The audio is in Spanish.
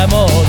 amor.